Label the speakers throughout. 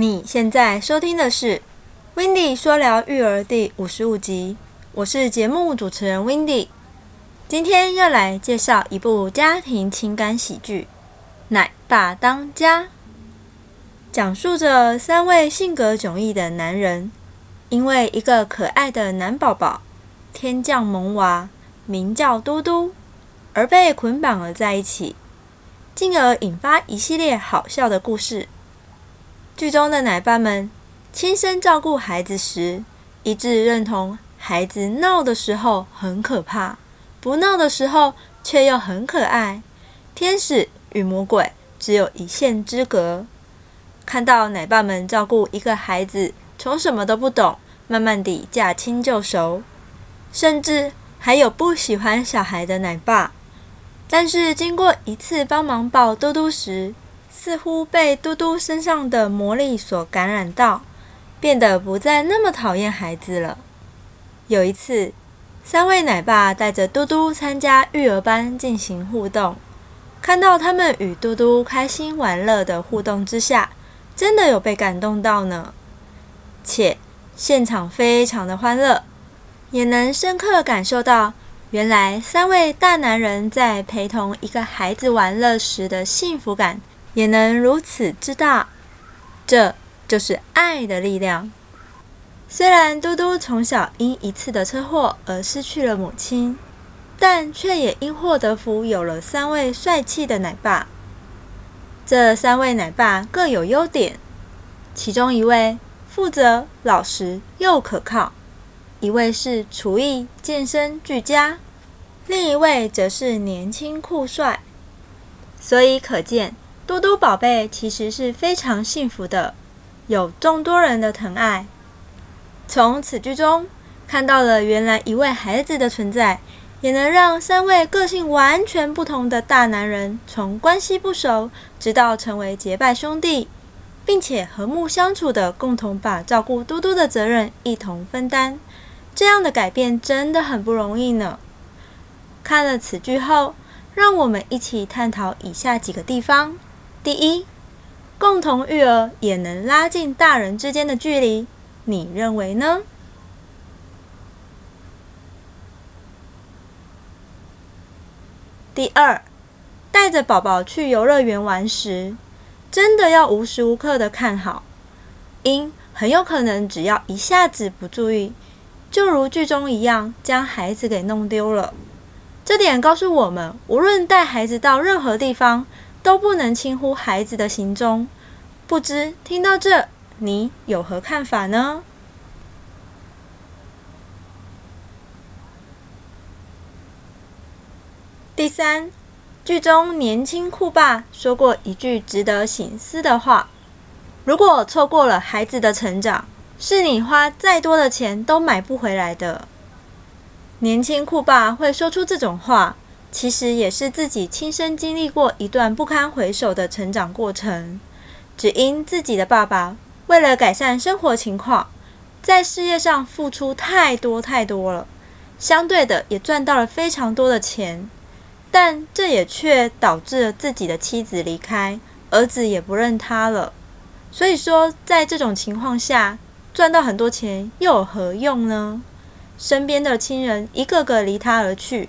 Speaker 1: 你现在收听的是《w i n d y 说聊育儿》第五十五集，我是节目主持人 w i n d y 今天要来介绍一部家庭情感喜剧《奶爸当家》，讲述着三位性格迥异的男人，因为一个可爱的男宝宝天降萌娃，名叫嘟嘟，而被捆绑了在一起，进而引发一系列好笑的故事。剧中的奶爸们亲身照顾孩子时，一致认同孩子闹的时候很可怕，不闹的时候却又很可爱。天使与魔鬼只有一线之隔。看到奶爸们照顾一个孩子，从什么都不懂，慢慢地驾轻就熟，甚至还有不喜欢小孩的奶爸，但是经过一次帮忙抱嘟嘟时，似乎被嘟嘟身上的魔力所感染到，变得不再那么讨厌孩子了。有一次，三位奶爸带着嘟嘟参加育儿班进行互动，看到他们与嘟嘟开心玩乐的互动之下，真的有被感动到呢。且现场非常的欢乐，也能深刻感受到，原来三位大男人在陪同一个孩子玩乐时的幸福感。也能如此之大，这就是爱的力量。虽然嘟嘟从小因一次的车祸而失去了母亲，但却也因祸得福，有了三位帅气的奶爸。这三位奶爸各有优点，其中一位负责、老实又可靠，一位是厨艺、健身俱佳，另一位则是年轻酷帅。所以可见。嘟嘟宝贝其实是非常幸福的，有众多人的疼爱。从此剧中看到了，原来一位孩子的存在，也能让三位个性完全不同的大男人，从关系不熟，直到成为结拜兄弟，并且和睦相处的，共同把照顾嘟嘟的责任一同分担。这样的改变真的很不容易呢。看了此剧后，让我们一起探讨以下几个地方。第一，共同育儿也能拉近大人之间的距离，你认为呢？第二，带着宝宝去游乐园玩时，真的要无时无刻的看好，因很有可能只要一下子不注意，就如剧中一样，将孩子给弄丢了。这点告诉我们，无论带孩子到任何地方。都不能轻忽孩子的行踪，不知听到这，你有何看法呢？第三，剧中年轻酷爸说过一句值得醒思的话：如果错过了孩子的成长，是你花再多的钱都买不回来的。年轻酷爸会说出这种话。其实也是自己亲身经历过一段不堪回首的成长过程，只因自己的爸爸为了改善生活情况，在事业上付出太多太多了，相对的也赚到了非常多的钱，但这也却导致了自己的妻子离开，儿子也不认他了。所以说，在这种情况下，赚到很多钱又有何用呢？身边的亲人一个个离他而去。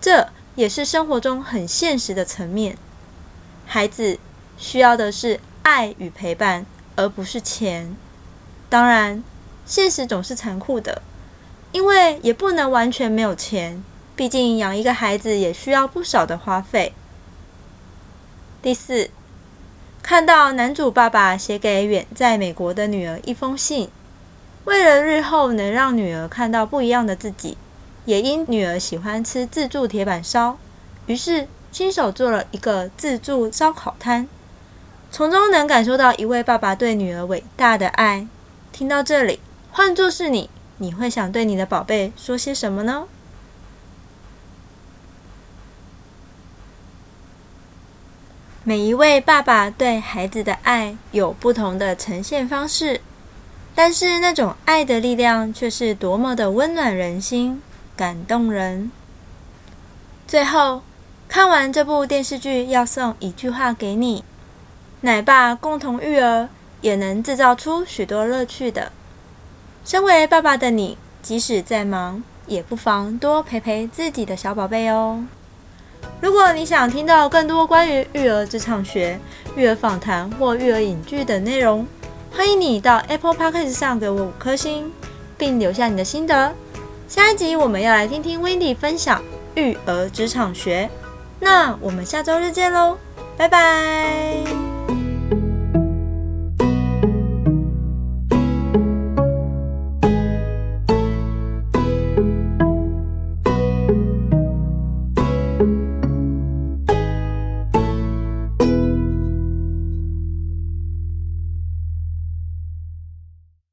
Speaker 1: 这也是生活中很现实的层面。孩子需要的是爱与陪伴，而不是钱。当然，现实总是残酷的，因为也不能完全没有钱。毕竟养一个孩子也需要不少的花费。第四，看到男主爸爸写给远在美国的女儿一封信，为了日后能让女儿看到不一样的自己。也因女儿喜欢吃自助铁板烧，于是亲手做了一个自助烧烤摊，从中能感受到一位爸爸对女儿伟大的爱。听到这里，换作是你，你会想对你的宝贝说些什么呢？每一位爸爸对孩子的爱有不同的呈现方式，但是那种爱的力量却是多么的温暖人心。感动人。最后，看完这部电视剧，要送一句话给你：奶爸共同育儿，也能制造出许多乐趣的。身为爸爸的你，即使再忙，也不妨多陪陪自己的小宝贝哦。如果你想听到更多关于育儿职场学、育儿访谈或育儿影剧等内容，欢迎你到 Apple Podcast 上给我五颗星，并留下你的心得。下一集我们要来听听 Wendy 分享育儿职场学，那我们下周日见喽，拜拜。